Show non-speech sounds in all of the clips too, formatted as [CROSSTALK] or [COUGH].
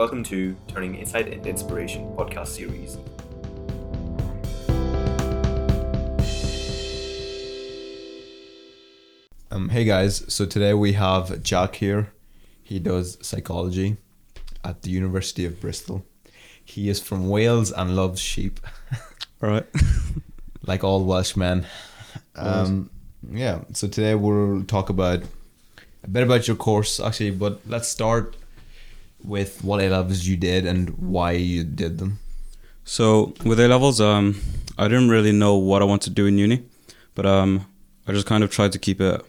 Welcome to Turning Insight into Inspiration podcast series. Um, hey guys, so today we have Jack here. He does psychology at the University of Bristol. He is from Wales and loves sheep, [LAUGHS] right. [LAUGHS] like all Welshmen. Um, yeah, so today we'll talk about a bit about your course actually, but let's start with what A levels you did and why you did them. So with A levels, um, I didn't really know what I wanted to do in uni, but um, I just kind of tried to keep it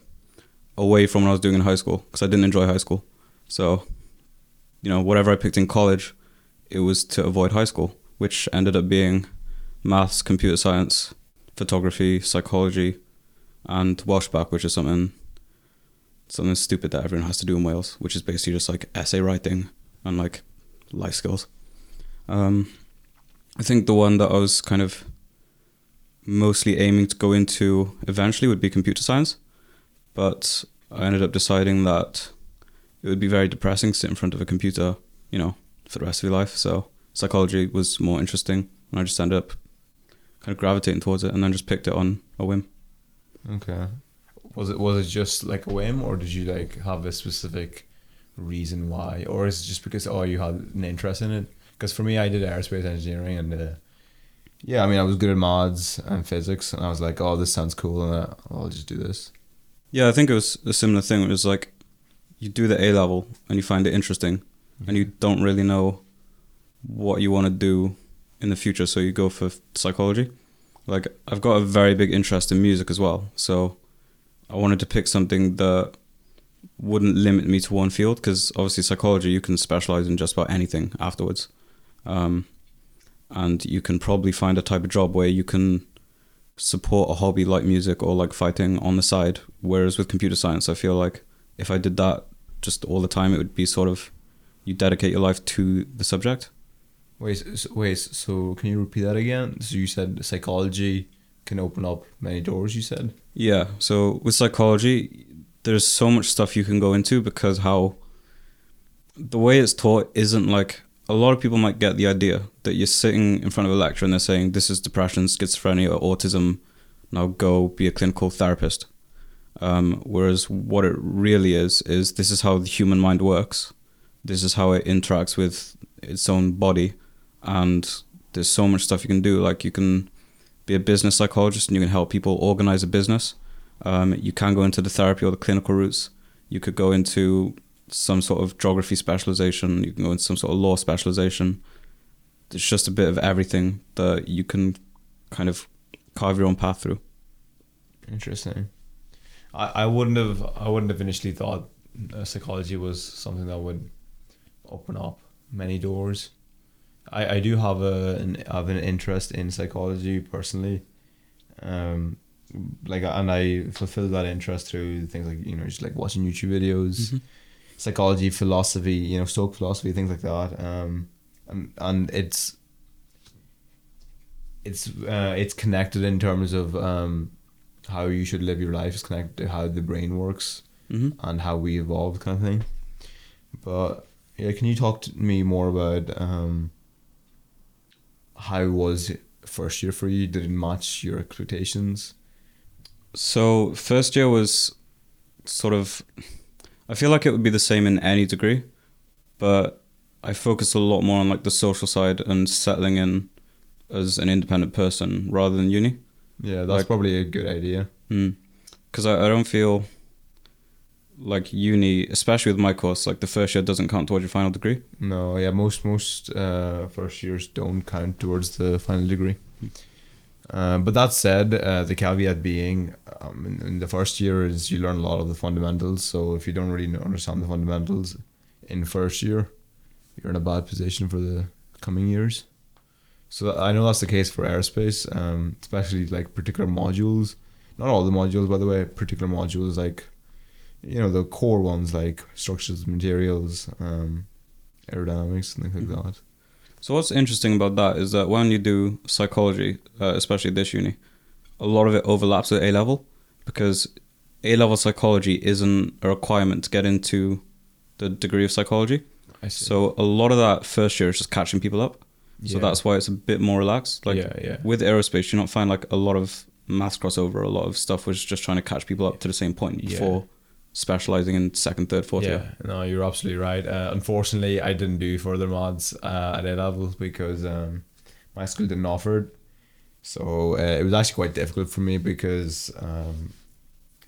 away from what I was doing in high school because I didn't enjoy high school. So, you know, whatever I picked in college, it was to avoid high school, which ended up being maths, computer science, photography, psychology, and Welsh Bacc, which is something something stupid that everyone has to do in Wales, which is basically just like essay writing and like life skills. Um, I think the one that I was kind of mostly aiming to go into eventually would be computer science, but I ended up deciding that it would be very depressing to sit in front of a computer, you know, for the rest of your life. So psychology was more interesting, and I just ended up kind of gravitating towards it, and then just picked it on a whim. Okay. Was it was it just like a whim, or did you like have a specific reason why, or is it just because oh you had an interest in it? Because for me, I did aerospace engineering, and uh, yeah, I mean I was good at maths and physics, and I was like, oh this sounds cool, and uh, I'll just do this. Yeah, I think it was a similar thing. It was like you do the A level and you find it interesting, and you don't really know what you want to do in the future, so you go for psychology. Like I've got a very big interest in music as well, so I wanted to pick something that wouldn't limit me to one field because obviously psychology you can specialize in just about anything afterwards, um, and you can probably find a type of job where you can support a hobby like music or like fighting on the side. Whereas with computer science, I feel like if I did that just all the time, it would be sort of you dedicate your life to the subject. Wait, so, wait. So can you repeat that again? So you said psychology can open up many doors. You said. Yeah. So with psychology, there's so much stuff you can go into because how the way it's taught isn't like a lot of people might get the idea that you're sitting in front of a lecture and they're saying this is depression, schizophrenia, or autism. Now go be a clinical therapist. Um, whereas what it really is is this is how the human mind works. This is how it interacts with its own body, and there's so much stuff you can do. Like you can be a business psychologist and you can help people organize a business. Um, you can go into the therapy or the clinical routes. You could go into some sort of geography specialization. You can go into some sort of law specialization. It's just a bit of everything that you can kind of carve your own path through. Interesting. I, I wouldn't have I wouldn't have initially thought uh, psychology was something that would open up many doors. I, I do have a an have an interest in psychology personally, um, like and I fulfill that interest through things like you know just like watching YouTube videos, psychology, philosophy, you know, Stoic philosophy, things like that. Um, and and it's it's uh, it's connected in terms of um, how you should live your life. It's connected to how the brain works hmm and how we evolved, kind of thing. But yeah, can you talk to me more about um, how was first year for you? Did it match your expectations? So first year was sort of I feel like it would be the same in any degree, but I focused a lot more on like the social side and settling in as an independent person rather than uni. Yeah, that's Like- probably a good idea. Because I, I don't feel like uni, especially with my course, like the first year doesn't count towards your final degree. No, yeah, most most uh, first years don't count towards the final degree. Uh, but that said, uh, the caveat being, um, in, in the first year is you learn a lot of the fundamentals. So if you don't really understand the fundamentals in first year, you're in a bad position for the coming years. So I know that's the case for aerospace, um, especially like particular modules. Not all the modules, by the way. Particular modules like, you know, the core ones like structures, materials, um, aerodynamics, and things like that. So what's interesting about that is that when you do psychology, uh, especially this uni, a lot of it overlaps with A level because A level psychology isn't a requirement to get into the degree of psychology. I see. So a lot of that first year is just catching people up. So Yeah. that's why it's a bit more relaxed. Like yeah, yeah. with aerospace, you don't find like a lot of math crossover. A lot of stuff was just trying to catch people up to the same point before specializing in second, third, fourth yeah, year. no, you're absolutely right. Uh, unfortunately, I didn't do further maths uh, at A level because um, my school didn't offer it. So uh, it was actually quite difficult for me because um,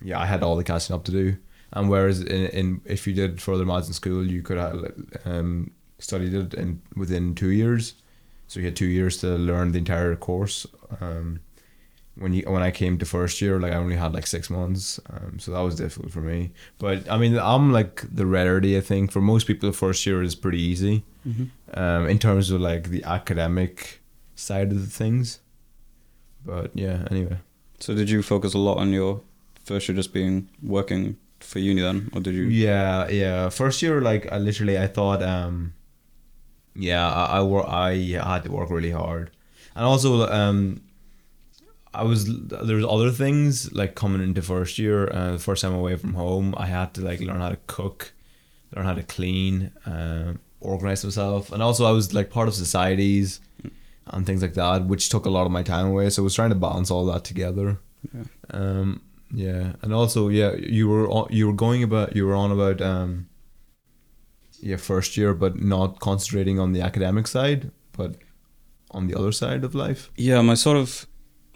yeah, I had all the catching up to do. And whereas in, in if you did further maths in school, you could have um, studied it in within two years. So you had two years to learn the entire course. Um, when you when I came to first year, like I only had like six months, um, so that was difficult for me. But I mean, I'm like the rarity. I think for most people, the first year is pretty easy, um, in terms of like the academic side of the things. But yeah, anyway. So did you focus a lot on your first year just being working for uni then, or did you? Yeah, yeah. First year, like I literally, I thought, um, yeah, I I, wor- I had to work really hard, and also, um, I was there was other things like coming into first year, uh, first time away from home. I had to like learn how to cook, learn how to clean, um, organize myself, and also I was like part of societies and things like that, which took a lot of my time away. So I was trying to balance all that together. Yeah. Um, yeah, and also yeah, you were on, you were going about you were on about um. Yeah, first year, but not concentrating on the academic side, but on the other side of life. Yeah, my sort of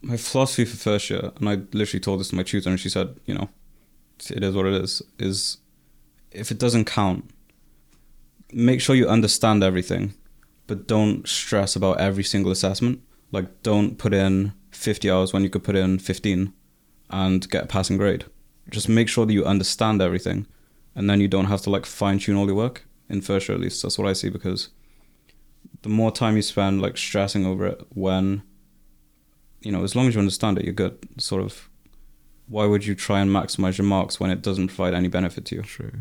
my philosophy for first year, and I literally told this to my tutor, and she said, you know, it is what it is. Is if it doesn't count, make sure you understand everything, but don't stress about every single assessment. Like, don't put in fifty hours when you could put in fifteen, and get a passing grade. Just make sure that you understand everything, and then you don't have to like fine tune all your work in first year. At least that's what I see because the more time you spend like stressing over it when you know as long as you understand it you're good sort of why would you try and maximize your marks when it doesn't provide any benefit to you True.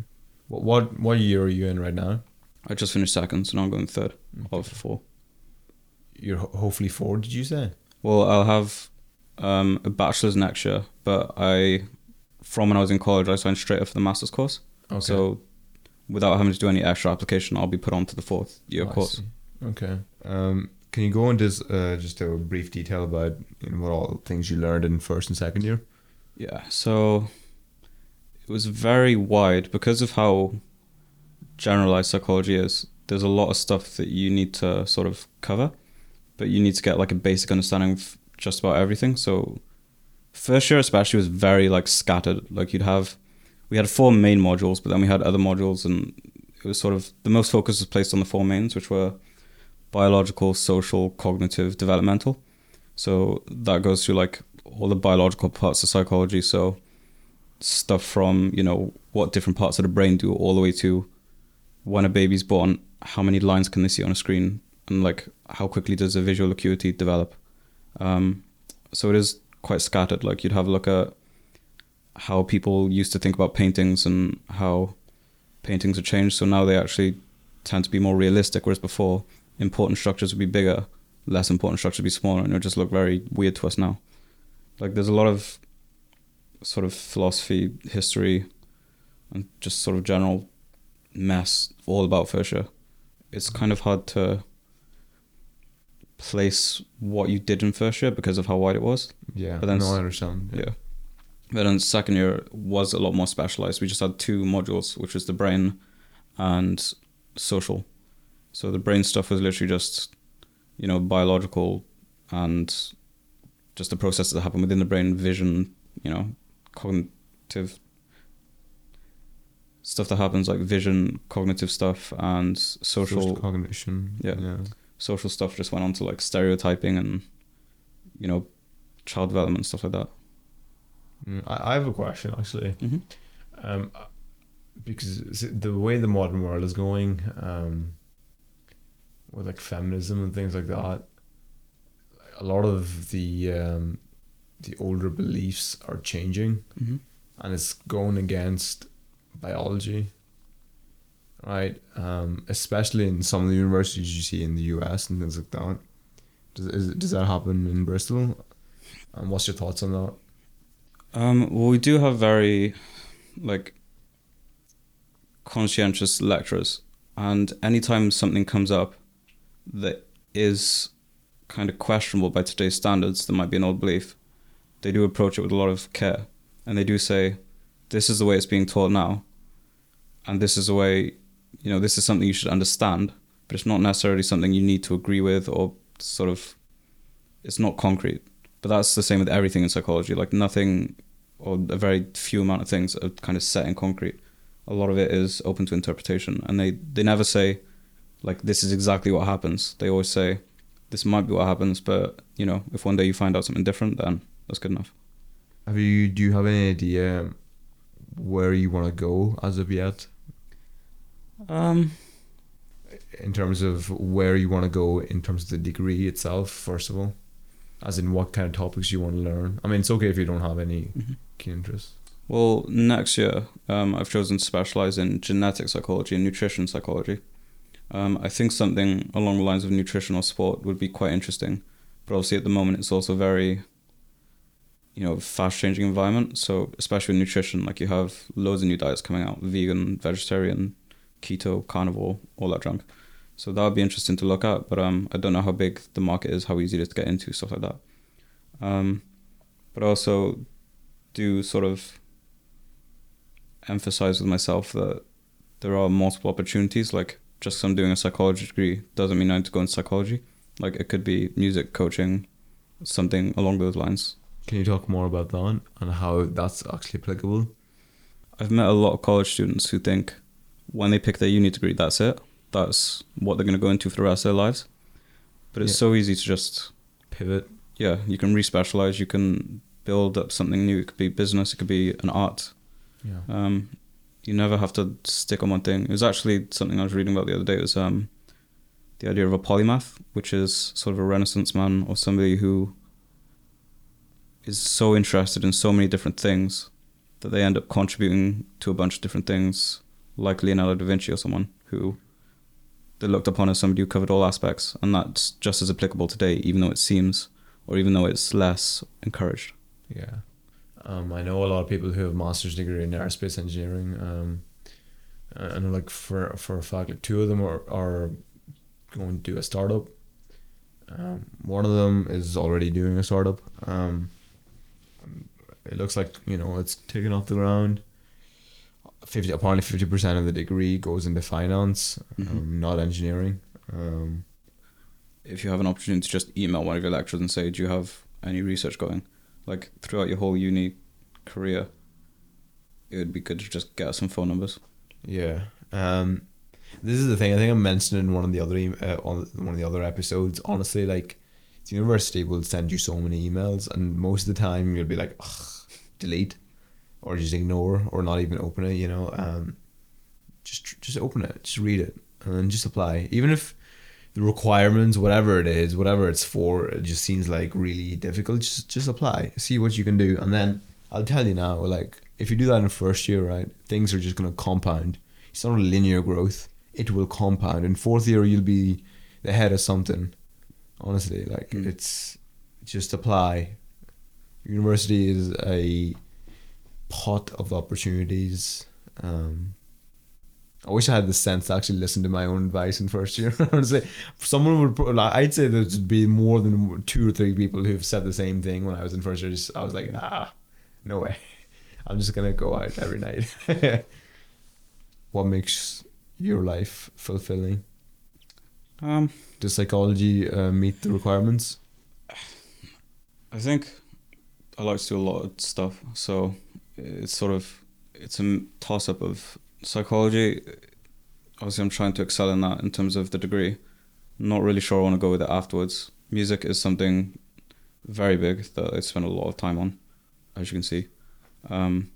What what what year are you in right now? i just finished second so now i'm going third of four You're ho- hopefully four. Did you say? well i'll have um, a bachelor's next year but i from when i was in college i signed straight up for the master's course Okay. so without having to do any extra application i'll be put on to the fourth year Oh, course. Okay. Um, can you go into uh, just a brief detail about you know, what all things you learned in first and second year? Yeah, so it was very wide because of how generalized psychology is. There's a lot of stuff that you need to sort of cover, but you need to get like a basic understanding of just about everything. So first year especially was very like scattered. Like you'd have we had four main modules, but then we had other modules and it was sort of the most focus was placed on the four mains, which were biological, social, cognitive, developmental. So that goes through like all the biological parts of psychology. So stuff from, you know, what different parts of the brain do all the way to when a baby's born, how many lines can they see on a screen and like how quickly does the visual acuity develop. Um, so it is quite scattered. Like you'd have a look at how people used to think about paintings and how paintings have changed. So now they actually tend to be more realistic, whereas before important structures would be bigger, less important structures would be smaller, and it would just look very weird to us now. Like there's a lot of sort of philosophy, history, and just sort of general mess all about first year. It's kind of hard to place what you did in first year because of how wide it was. Yeah. But then no, I understand. Yeah. But then second year was a lot more specialized. We just had two modules, which was the brain and social. So the brain stuff was literally just, you know, biological and just the processes that happen within the brain, vision, you know, cognitive stuff that happens like vision, cognitive stuff and social Social cognition. Yeah. Yeah. social stuff just went on to like stereotyping and you know, child development stuff like that. Mm, I, I have a question actually. Mm-hmm. Um, because the way the modern world is going, um, with like feminism and things like that, a lot of the um, the older beliefs are changing, Mm-hmm. and it's going against biology. Right, um, especially in some of the universities you see in the U.S. and things like that. Does is, does that happen in Bristol? And what's your thoughts on that? Um, well, we do have very, like, conscientious lecturers and anytime something comes up that is kind of questionable by today's standards, that might be an old belief, they do approach it with a lot of care, and they do say, "This is the way it's being taught now, and this is the way, you know, this is something you should understand, but it's not necessarily something you need to agree with or sort of, it's not concrete." But that's the same with everything in psychology. Like nothing, or a very few amount of things are kind of set in concrete. A lot of it is open to interpretation, and they they never say, like this is exactly what happens. They always say, this might be what happens, but you know, if one day you find out something different, then that's good enough. Have you? Do you have any idea where you want to go as of yet? Um, in terms of where you want to go in terms of the degree itself first of all as in what kind of topics you want to learn i mean it's okay if you don't have any Mhm. keen interests Well, next year, um, I've chosen to specialize in genetic psychology and nutrition psychology. Um, I think something along the lines of nutrition or sport would be quite interesting, but obviously at the moment it's also very, you know, fast changing environment. So especially with nutrition, like you have loads of new diets coming out: vegan, vegetarian, keto, carnivore, all that junk. So that would be interesting to look at, but um, I don't know how big the market is, how easy it is to get into, stuff like that. Um, but also do sort of emphasize with myself that there are multiple opportunities. Like just I'm doing a psychology degree doesn't mean I need to go into psychology. Like it could be music coaching, something along those lines. can you talk more about that and how that's actually applicable I've met a lot of college students who think when they pick their uni degree, that's it. That's what they're going to go into for the rest of their lives. But it's Yeah. so easy to just, pivot yeah, you can respecialize, you can build up something new. It could be business, it could be an art. yeah Um, you never have to stick on one thing. It was actually something I was reading about the other day. It was um, the idea of a polymath, which is sort of a Renaissance man or somebody who is so interested in so many different things that they end up contributing to a bunch of different things, like Leonardo da Vinci or someone who they looked upon as somebody who covered all aspects, and that's just as applicable today, even though it seems, or even though it's less encouraged. yeah um, i know a lot of people who have master's degree in aerospace engineering um, and like for for a fact like two of them are, are going to do a startup. Um, one of them is already doing a startup. Um, it looks like you know it's taken off the ground. 50 apparently 50% of the degree goes into finance um, not engineering. Um, if you have an opportunity to just email one of your lecturers and say, "Do you have any research going?" Like throughout your whole uni career, it would be good to just get some phone numbers. Yeah. Um, this is the thing. I think I mentioned in one of the other uh, on one of the other episodes. Honestly, like the university will send you so many emails, and most of the time you'll be like, delete, or just ignore, or not even open it. You know, um, just just open it, just read it, and then just apply. Even if requirements, whatever it is, whatever it's for, it just seems like really difficult. Just just apply, see what you can do, and then I'll tell you now, like if you do that in first year, right, things are just gonna compound. It's not a linear growth; it will compound. In fourth year, you'll be the head of something. Honestly, like Mm. it's just apply. University is a pot of opportunities. Um, I wish I had the sense to actually listen to my own advice in first year. [LAUGHS] I would say someone would. pro- Like, I'd say there'd be more than two or three people who've said the same thing when I was in first year. Just, I was like, ah, no way. [LAUGHS] I'm just gonna go out every night. [LAUGHS] what makes your life fulfilling? Um, Does psychology uh, meet the requirements? I think I like to do a lot of stuff, so it's sort of it's a toss up of psychology. Obviously, I'm trying to excel in that in terms of the degree. Not really sure I want to go with it afterwards. Music is something very big that I spend a lot of time on, as you can see. Um,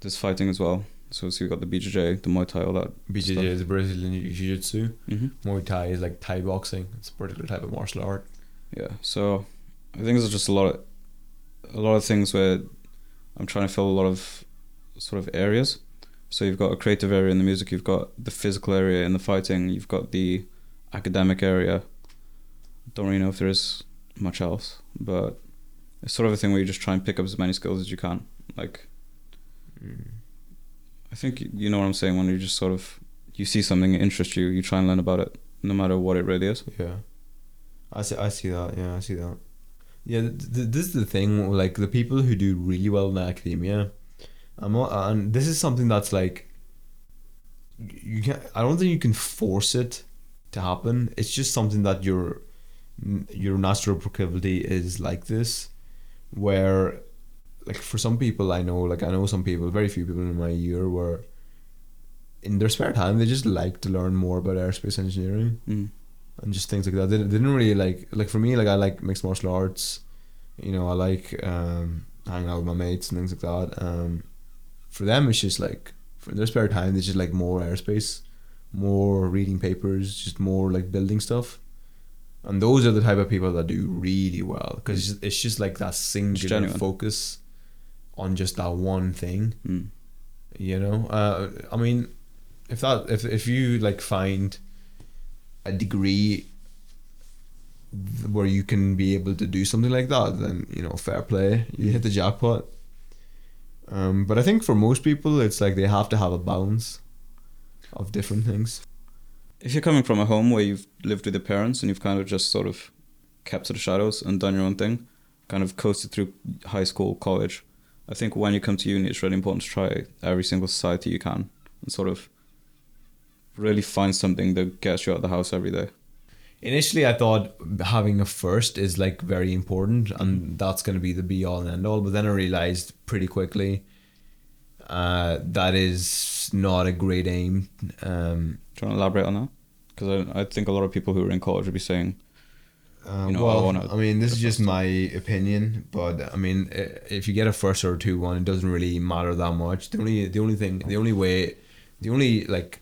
there's fighting as well. So, so you've got the BJJ, the Muay Thai, all that. BJJ Stuff. is Brazilian Jiu Jitsu. Mm-hmm. Muay Thai is like Thai boxing. It's a particular type of martial art. Yeah, so I think there's just a lot of a lot of things where I'm trying to fill a lot of sort of areas. So you've got a creative area in the music, you've got the physical area in the fighting, you've got the academic area. Don't really know if there is much else, but it's sort of a thing where you just try and pick up as many skills as you can. Like mm. I think you- you know what I'm saying when you just sort of you see something that interests you, you try and learn about it, no matter what it really is. Yeah, I see. I see that. Yeah, I see that. Yeah, th- th- this is the thing. Like the people who do really well in academia, I'm not, and this is something that's like. You can. I don't think you can force it to happen. It's just something that your your natural proclivity is like this, where, like for some people I know, like I know some people, very few people in my year where. In their spare time, they just like to learn more about aerospace engineering Mm. and just things like that. They, they didn't really like like for me like I like mixed martial arts, you know I like um, hanging out with my mates and things like that. Um, for them it's just like for their spare time they just like more aerospace, more reading papers, just more like building stuff, and those are the type of people that do really well because it's, just, it's just like that singular focus on just that one thing. Mm. you know? Uh, i mean if that if, if you like find a degree where you can be able to do something like that then you know fair play. You hit the jackpot um, but i think for most people it's like they have to have a balance of different things If you're coming from a home where you've lived with your parents and you've kind of just sort of kept to the shadows and done your own thing, kind of coasted through high school, college, I think when you come to uni, it's really important to try every single society you can and sort of really find something that gets you out of the house every day. Initially i thought having a first is like very important and that's going to be the be all and end all but then i realized pretty quickly uh, that is not a great aim um, Do you want to elaborate on that? Because I, I think a lot of people who are in college would be saying, Uh, You know, I well, I, wanna mean, this is just my opinion, but I mean, if you get a first or a two one, it doesn't really matter that much. The only, the only thing, the only way, the only like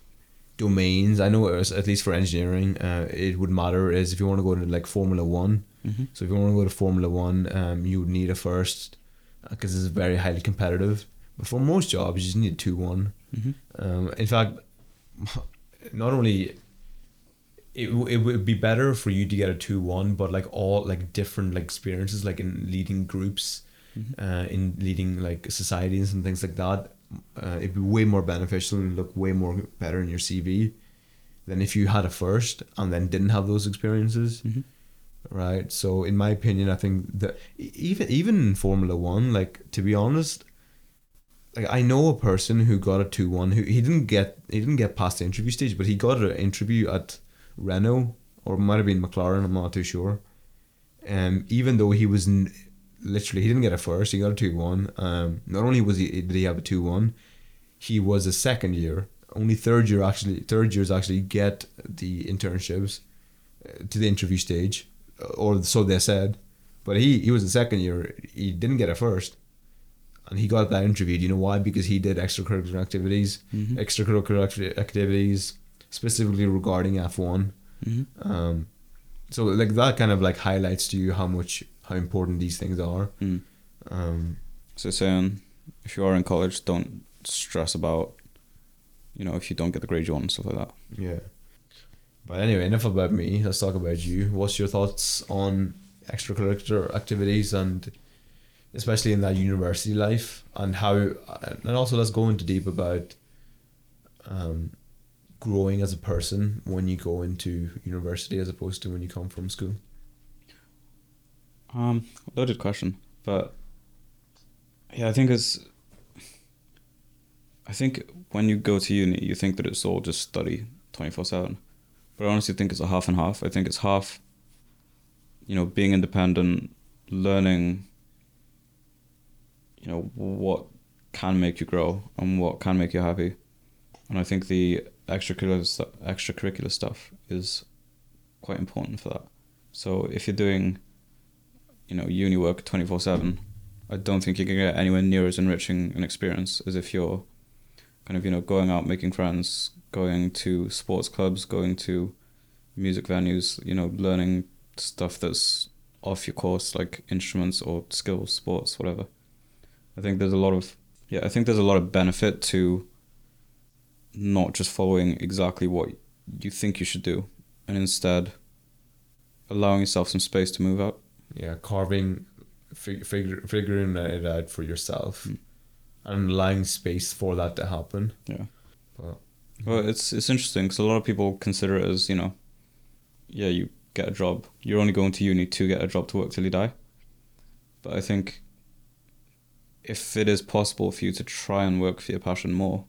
domains I know, is, at least for engineering, uh, it would matter is if you want to go to like Formula One. Mhm. So if you want to go to Formula One, um, you would need a first because it's very highly competitive. But for most jobs, you just need a two one. Mhm. Um, in fact, not only it, it would be better for you to get a 2-1 but like all like different like experiences like in leading groups Mhm. uh, in leading like societies and things like that uh, it'd be way more beneficial and look way more better in your cv than if you had a first and then didn't have those experiences Mhm. right so in my opinion i think that even even in formula one like to be honest like I know a person who got a two one who he didn't get he didn't get past the interview stage, but he got an interview at Renault or might have been McLaren. I'm not too sure. Um, even though he was n- literally he didn't get a first, he got a two one. Um, not only was he did he have a two one, he was a second year. Only third year actually third years actually get the internships uh, to the interview stage, uh, or so they said. But he he was a second year. He didn't get a first and he got that interview. Do you know why? Because he did extracurricular activities, Mhm. extracurricular activities specifically regarding F one. Mhm. Um, so like that kind of like highlights to you how much how important these things are. Mm. Um, So saying, if you are in college, don't stress about, you know, if you don't get the grade you want and stuff like that. yeah. But anyway, enough about me. Let's talk about you. What's your thoughts on extracurricular activities and especially in that university life and how and also let's go into deep about um, growing as a person when you go into university as opposed to when you come from school. Um, loaded question, but yeah, I think it's. I think when you go to uni, you think that it's all just study twenty four seven, but I honestly think it's a half and half. I think it's half. You know, being independent, learning. You know what can make you grow and what can make you happy, and I think the extracurricular stu- extracurricular stuff is quite important for that. So if you're doing you know, uni work 24 7, I don't think you can get anywhere near as enriching an experience as if you're kind of, you know, going out making friends, going to sports clubs, going to music venues, you know, learning stuff that's off your course, like instruments or skills, sports, whatever. I think there's a lot of, yeah, I think there's a lot of benefit to not just following exactly what you think you should do and instead allowing yourself some space to move out. Yeah, carving, fig- figuring it out for yourself, Mm. and allowing space for that to happen. Yeah. But Well, it's it's interesting because a lot of people consider it as you know, yeah, you get a job. You're only going to uni to get a job to work till you die. But I think if it is possible for you to try and work for your passion more,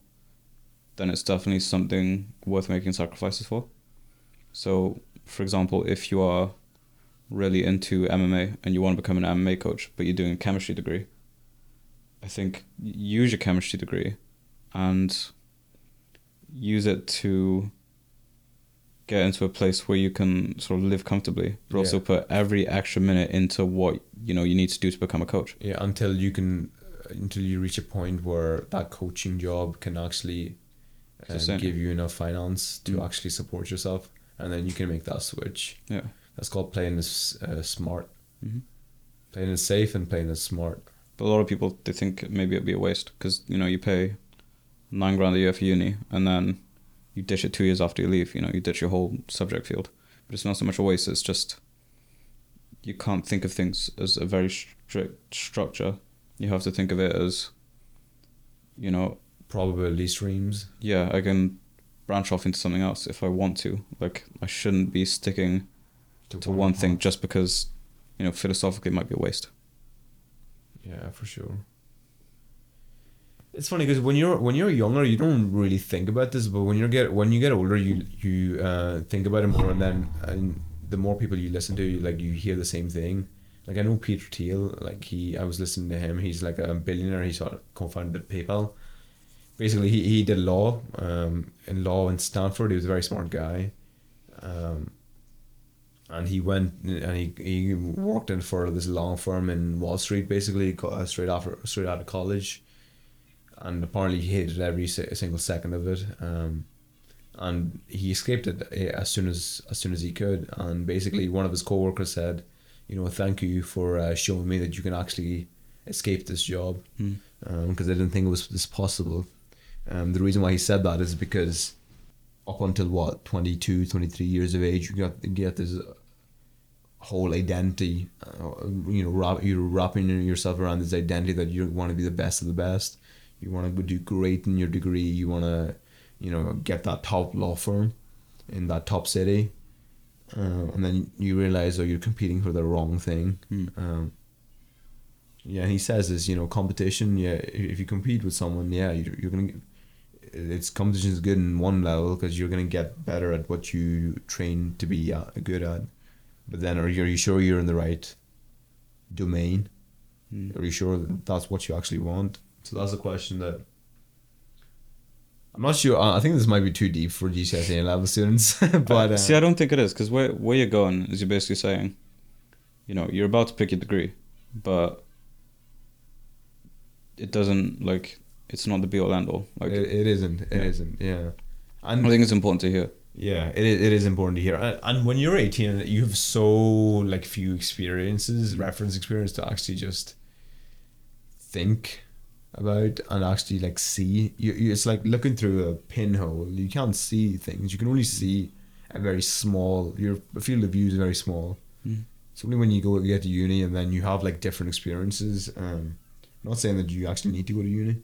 then it's definitely something worth making sacrifices for. So, for example, if you are really into MMA and you want to become an MMA coach, but you're doing a chemistry degree, I think use your chemistry degree and use it to get into a place where you can sort of live comfortably, but also put every extra minute into what you know you need to do to become a coach. Yeah, until you can, uh, until you reach a point where that coaching job can actually um, give you enough finance to Mm. actually support yourself, and then you can make that switch. Yeah. That's called playing this uh, smart, Mhm. playing it safe and playing it smart. But a lot of people they think maybe it'd be a waste because you know you pay nine grand a year for uni and then you ditch it two years after you leave. You know you ditch your whole subject field. But it's not so much a waste. It's just you can't think of things as a very strict structure. You have to think of it as you know Probability streams. yeah I can branch off into something else if I want to. Like I shouldn't be sticking to one thing path. just because you know philosophically it might be a waste. Yeah, for sure. It's funny because when you're when you're younger, you don't really think about this, but when you get when you get older, you you uh, think about it more, and then and the more people you listen to, you, like you hear the same thing. Like I know Peter Thiel, like he, I was listening to him. He's like a billionaire. He sort of co-founded PayPal. Basically, he, he did law, um, in law in Stanford. He was a very smart guy, um, and he went and he, he worked in for this law firm in Wall Street, basically uh, straight after straight out of college, and apparently he hated every single second of it. Um, and he escaped it eh, as soon as as soon as he could. And basically, one of his coworkers said, "You know, thank you for uh, showing me that you can actually escape this job," because I didn't think it was this possible. Um, the reason why he said that is because up until what 22, 23 years of age, you got you get this whole identity. Uh, you know, wrap, you're wrapping yourself around this identity that you want to be the best of the best. You want to do great in your degree. You want to, you know, get that top law firm in that top city, uh, and then you realize oh you're competing for the wrong thing. Hmm. Um, yeah, he says is you know competition. Yeah, if you compete with someone, yeah, you're, you're gonna. It's competition is good in one level because you're gonna get better at what you train to be uh, good at. But then, are you, are you sure you're in the right domain? Hmm. Are you sure that that's what you actually want? So that's a question that I'm not sure. I think this might be too deep for GCSE A level students, [LAUGHS] but uh, see, I don't think it is because where where you're going is you're basically saying, you know, you're about to pick your degree, but it doesn't like it's not the be all end all. Like it, it isn't. It Yeah. not Yeah, I and think it's important to hear. yeah, it is, it is important to hear. And, and when you're 18, you have so like few experiences, reference experience to actually just think about and actually like see. You, you it's like looking through a pinhole. You can't see things. You can only see a very small. Your field of view is very small. Mm. It's only when you go you get to uni and then you have like different experiences. Um, I'm not saying that you actually need to go to uni.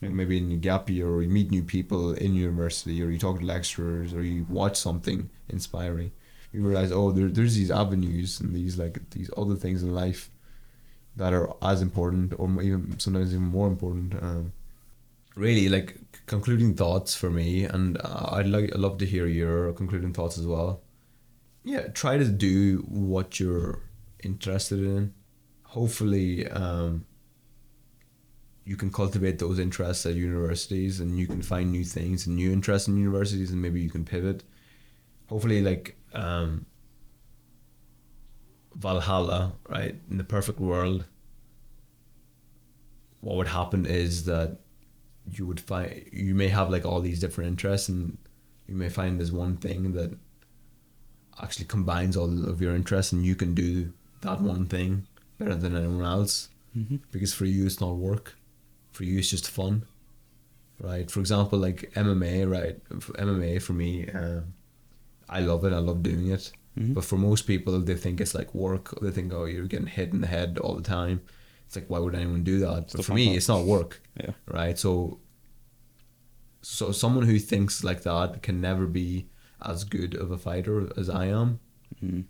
Maybe in gap year, or you meet new people in university, or you talk to lecturers, or you watch something inspiring. You realize, oh, there, there's these avenues and these like these other things in life that are as important, or even sometimes even more important. Um, really, like concluding thoughts for me, and uh, I'd like I'd love to hear your concluding thoughts as well. Yeah, try to do what you're interested in. Hopefully, um, you can cultivate those interests at universities and you can find new things and new interests in universities and maybe you can pivot. Hopefully, like um, Valhalla, right? In the perfect world, what would happen is that you would find you may have like all these different interests and you may find there's one thing that actually combines all of your interests and you can do that one thing better than anyone else Mm-hmm. because for you it's not work for you it's just fun right for example like mma right for mma for me uh, i love it i love doing it Mhm. but for most people they think it's like work they think oh you're getting hit in the head all the time it's like why would anyone do that the but for me it's not work Yeah. right so So someone who thinks like that can never be as good of a fighter as I am Mm.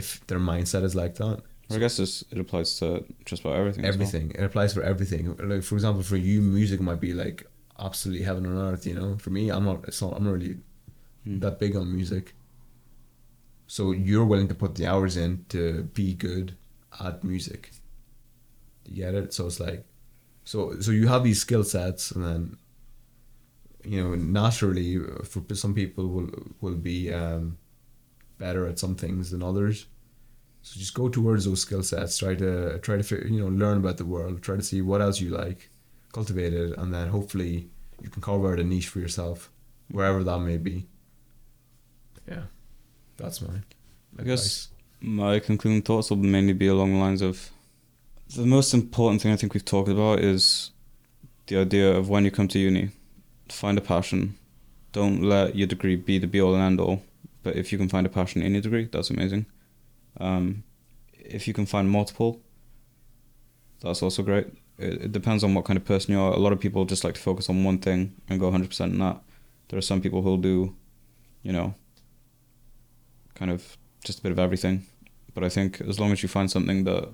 if their mindset is like that. I guess this, it applies to just about everything. as well. Everything. It applies for everything. Like for example, for you, music might be like absolutely heaven on earth. You know, for me, I'm not. It's not. I'm not really Mm. that big on music. So you're willing to put the hours in to be good at music. You get it? So it's like, so so you have these skill sets, and then, you know, naturally, uh, for some people will will be um, better at some things than others. So just go towards those skill sets. Try to try to fi- you know learn about the world. Try to see what else you like, cultivate it, and then hopefully you can carve out a niche for yourself, wherever that may be. Yeah, that's my. I guess my concluding thoughts will mainly be along the lines of the most important thing I think we've talked about is the idea of when you come to uni, find a passion. Don't let your degree be the be all and end all. But if you can find a passion in your degree, that's amazing. Um, if you can find multiple, that's also great. It, it depends on what kind of person you are. A lot of people just like to focus on one thing and go 100% in that. There are some people who'll do, you know, kind of just a bit of everything. But I think as long as you find something that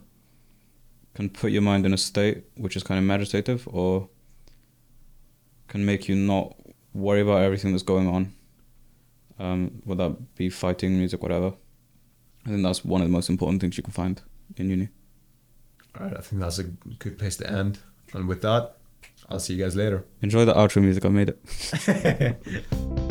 can put your mind in a state which is kind of meditative or can make you not worry about everything that's going on, um, whether that be fighting, music, whatever. I think that's one of the most important things you can find in uni. All right, I think that's a good place to end. And with that, I'll see you guys later. Enjoy the outro music, I made it. [LAUGHS]